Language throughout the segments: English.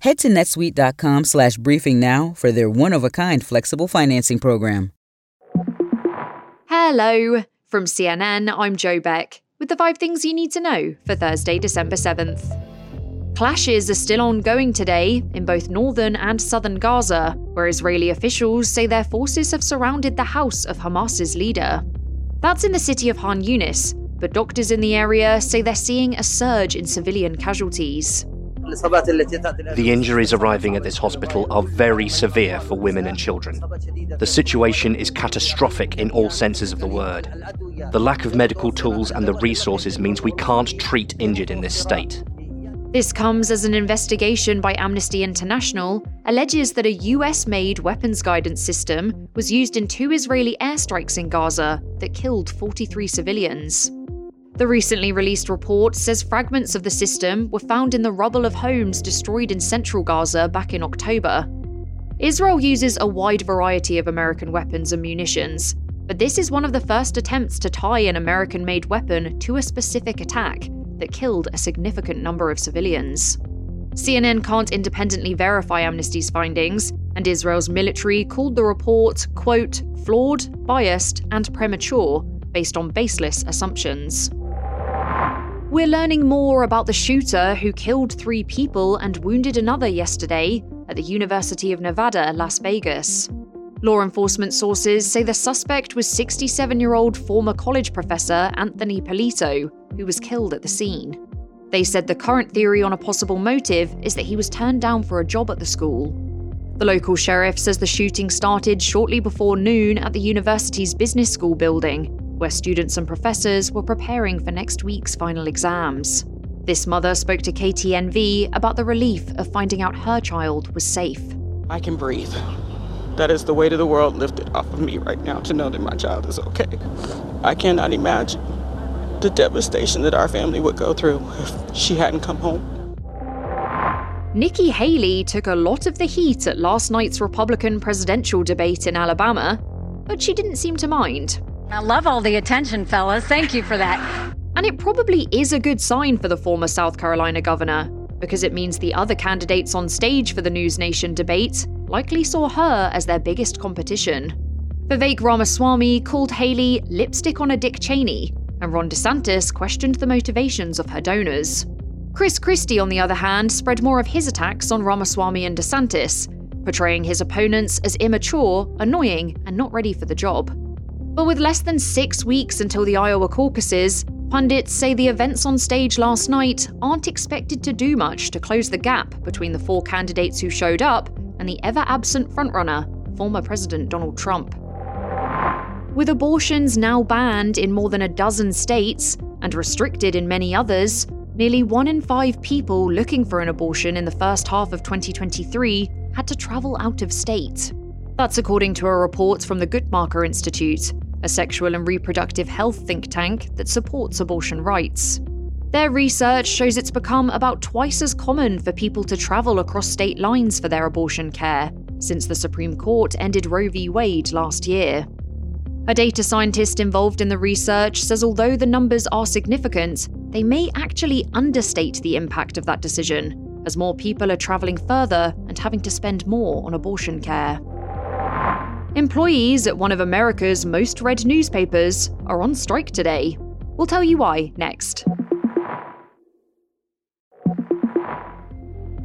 Head to netsuite.com slash briefing now for their one of a kind flexible financing program. Hello. From CNN, I'm Joe Beck with the five things you need to know for Thursday, December 7th. Clashes are still ongoing today in both northern and southern Gaza, where Israeli officials say their forces have surrounded the house of Hamas's leader. That's in the city of Han Yunis, but doctors in the area say they're seeing a surge in civilian casualties. The injuries arriving at this hospital are very severe for women and children. The situation is catastrophic in all senses of the word. The lack of medical tools and the resources means we can't treat injured in this state. This comes as an investigation by Amnesty International alleges that a US made weapons guidance system was used in two Israeli airstrikes in Gaza that killed 43 civilians. The recently released report says fragments of the system were found in the rubble of homes destroyed in central Gaza back in October. Israel uses a wide variety of American weapons and munitions, but this is one of the first attempts to tie an American made weapon to a specific attack that killed a significant number of civilians. CNN can't independently verify Amnesty's findings, and Israel's military called the report, quote, flawed, biased, and premature, based on baseless assumptions. We're learning more about the shooter who killed three people and wounded another yesterday at the University of Nevada, Las Vegas. Law enforcement sources say the suspect was 67 year old former college professor Anthony Polito, who was killed at the scene. They said the current theory on a possible motive is that he was turned down for a job at the school. The local sheriff says the shooting started shortly before noon at the university's business school building where students and professors were preparing for next week's final exams. This mother spoke to KTNV about the relief of finding out her child was safe. I can breathe. That is the weight of the world lifted off of me right now to know that my child is okay. I cannot imagine the devastation that our family would go through if she hadn't come home. Nikki Haley took a lot of the heat at last night's Republican presidential debate in Alabama, but she didn't seem to mind. I love all the attention, fellas. Thank you for that. And it probably is a good sign for the former South Carolina governor, because it means the other candidates on stage for the News Nation debate likely saw her as their biggest competition. Vivek Ramaswamy called Haley lipstick on a Dick Cheney, and Ron DeSantis questioned the motivations of her donors. Chris Christie, on the other hand, spread more of his attacks on Ramaswamy and DeSantis, portraying his opponents as immature, annoying, and not ready for the job. But with less than six weeks until the Iowa caucuses, pundits say the events on stage last night aren't expected to do much to close the gap between the four candidates who showed up and the ever absent frontrunner, former President Donald Trump. With abortions now banned in more than a dozen states and restricted in many others, nearly one in five people looking for an abortion in the first half of 2023 had to travel out of state. That's according to a report from the Guttmacher Institute, a sexual and reproductive health think tank that supports abortion rights. Their research shows it's become about twice as common for people to travel across state lines for their abortion care since the Supreme Court ended Roe v. Wade last year. A data scientist involved in the research says although the numbers are significant, they may actually understate the impact of that decision, as more people are travelling further and having to spend more on abortion care. Employees at one of America's most read newspapers are on strike today. We'll tell you why next.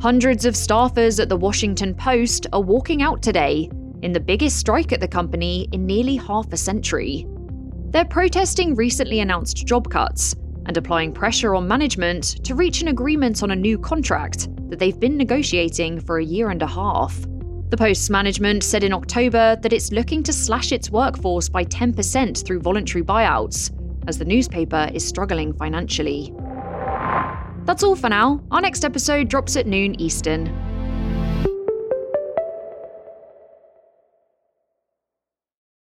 Hundreds of staffers at the Washington Post are walking out today in the biggest strike at the company in nearly half a century. They're protesting recently announced job cuts and applying pressure on management to reach an agreement on a new contract that they've been negotiating for a year and a half. The Post's management said in October that it's looking to slash its workforce by 10% through voluntary buyouts, as the newspaper is struggling financially. That's all for now. Our next episode drops at noon Eastern.